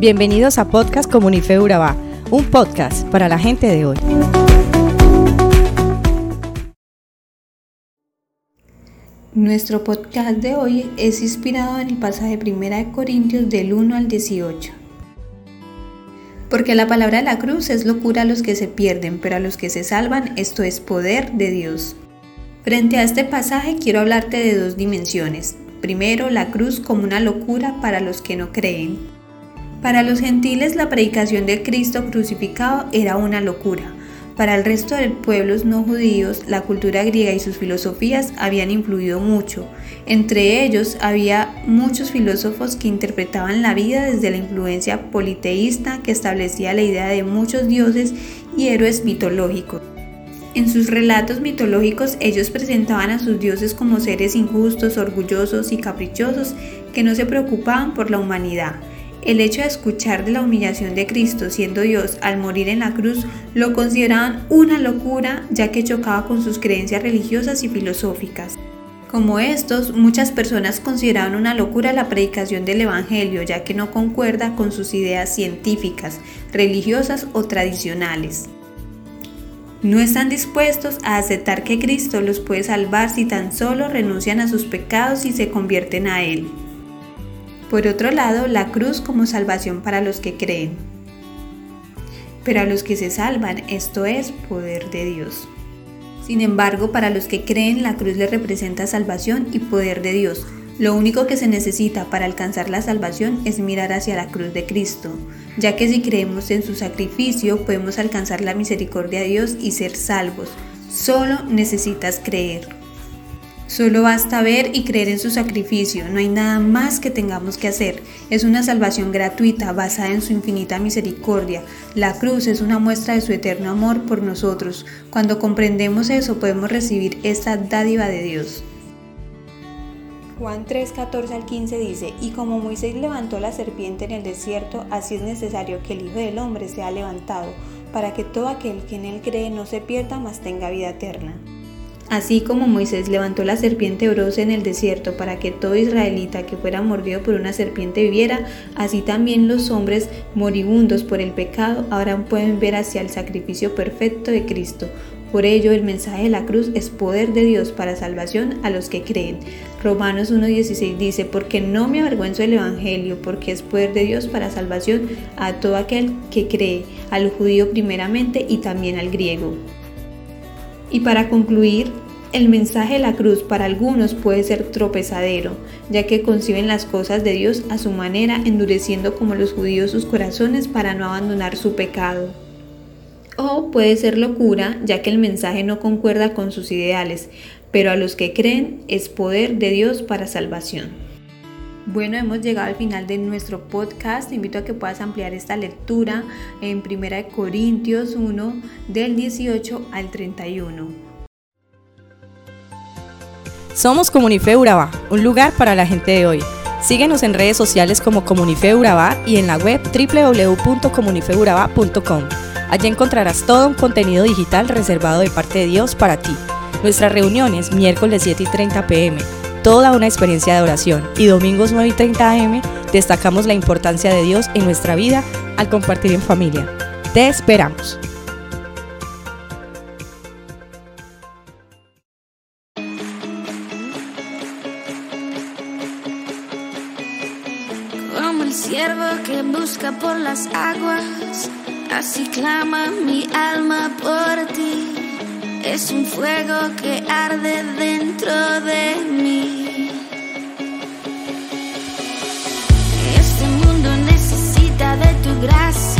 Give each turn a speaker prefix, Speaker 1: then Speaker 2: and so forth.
Speaker 1: Bienvenidos a Podcast Comunife Urabá, un podcast para la gente de hoy.
Speaker 2: Nuestro podcast de hoy es inspirado en el pasaje de 1 Corintios del 1 al 18. Porque la palabra de la cruz es locura a los que se pierden, pero a los que se salvan esto es poder de Dios. Frente a este pasaje quiero hablarte de dos dimensiones. Primero, la cruz como una locura para los que no creen. Para los gentiles la predicación de Cristo crucificado era una locura. Para el resto de pueblos no judíos, la cultura griega y sus filosofías habían influido mucho. Entre ellos había muchos filósofos que interpretaban la vida desde la influencia politeísta que establecía la idea de muchos dioses y héroes mitológicos. En sus relatos mitológicos ellos presentaban a sus dioses como seres injustos, orgullosos y caprichosos que no se preocupaban por la humanidad. El hecho de escuchar de la humillación de Cristo siendo Dios al morir en la cruz lo consideraban una locura ya que chocaba con sus creencias religiosas y filosóficas. Como estos, muchas personas consideraban una locura la predicación del Evangelio ya que no concuerda con sus ideas científicas, religiosas o tradicionales. No están dispuestos a aceptar que Cristo los puede salvar si tan solo renuncian a sus pecados y se convierten a Él. Por otro lado, la cruz como salvación para los que creen. Pero a los que se salvan, esto es poder de Dios. Sin embargo, para los que creen, la cruz les representa salvación y poder de Dios. Lo único que se necesita para alcanzar la salvación es mirar hacia la cruz de Cristo, ya que si creemos en su sacrificio podemos alcanzar la misericordia de Dios y ser salvos. Solo necesitas creer. Solo basta ver y creer en su sacrificio, no hay nada más que tengamos que hacer. Es una salvación gratuita basada en su infinita misericordia. La cruz es una muestra de su eterno amor por nosotros. Cuando comprendemos eso podemos recibir esta dádiva de Dios. Juan 3, 14 al 15 dice, Y como Moisés levantó la serpiente en el desierto, así es necesario que el Hijo del Hombre sea levantado, para que todo aquel que en él cree no se pierda, mas tenga vida eterna. Así como Moisés levantó la serpiente broce en el desierto para que todo israelita que fuera mordido por una serpiente viviera, así también los hombres moribundos por el pecado ahora pueden ver hacia el sacrificio perfecto de Cristo. Por ello el mensaje de la cruz es poder de Dios para salvación a los que creen. Romanos 1.16 dice, porque no me avergüenzo del Evangelio, porque es poder de Dios para salvación a todo aquel que cree, al judío primeramente y también al griego. Y para concluir, el mensaje de la cruz para algunos puede ser tropezadero, ya que conciben las cosas de Dios a su manera, endureciendo como los judíos sus corazones para no abandonar su pecado. O puede ser locura, ya que el mensaje no concuerda con sus ideales, pero a los que creen es poder de Dios para salvación. Bueno, hemos llegado al final de nuestro podcast. Te invito a que puedas ampliar esta lectura en 1 Corintios 1 del 18 al 31.
Speaker 1: Somos Comunife Urabá, un lugar para la gente de hoy. Síguenos en redes sociales como Comunife Urabá y en la web www.comunifeurabá.com. Allí encontrarás todo un contenido digital reservado de parte de Dios para ti. Nuestras reuniones miércoles 7 y 30 pm, toda una experiencia de oración y domingos 9 y 30 am destacamos la importancia de Dios en nuestra vida al compartir en familia. Te esperamos.
Speaker 3: Como el ciervo que busca por las aguas, así clama mi alma por ti. Es un fuego que arde dentro de mí. Necesita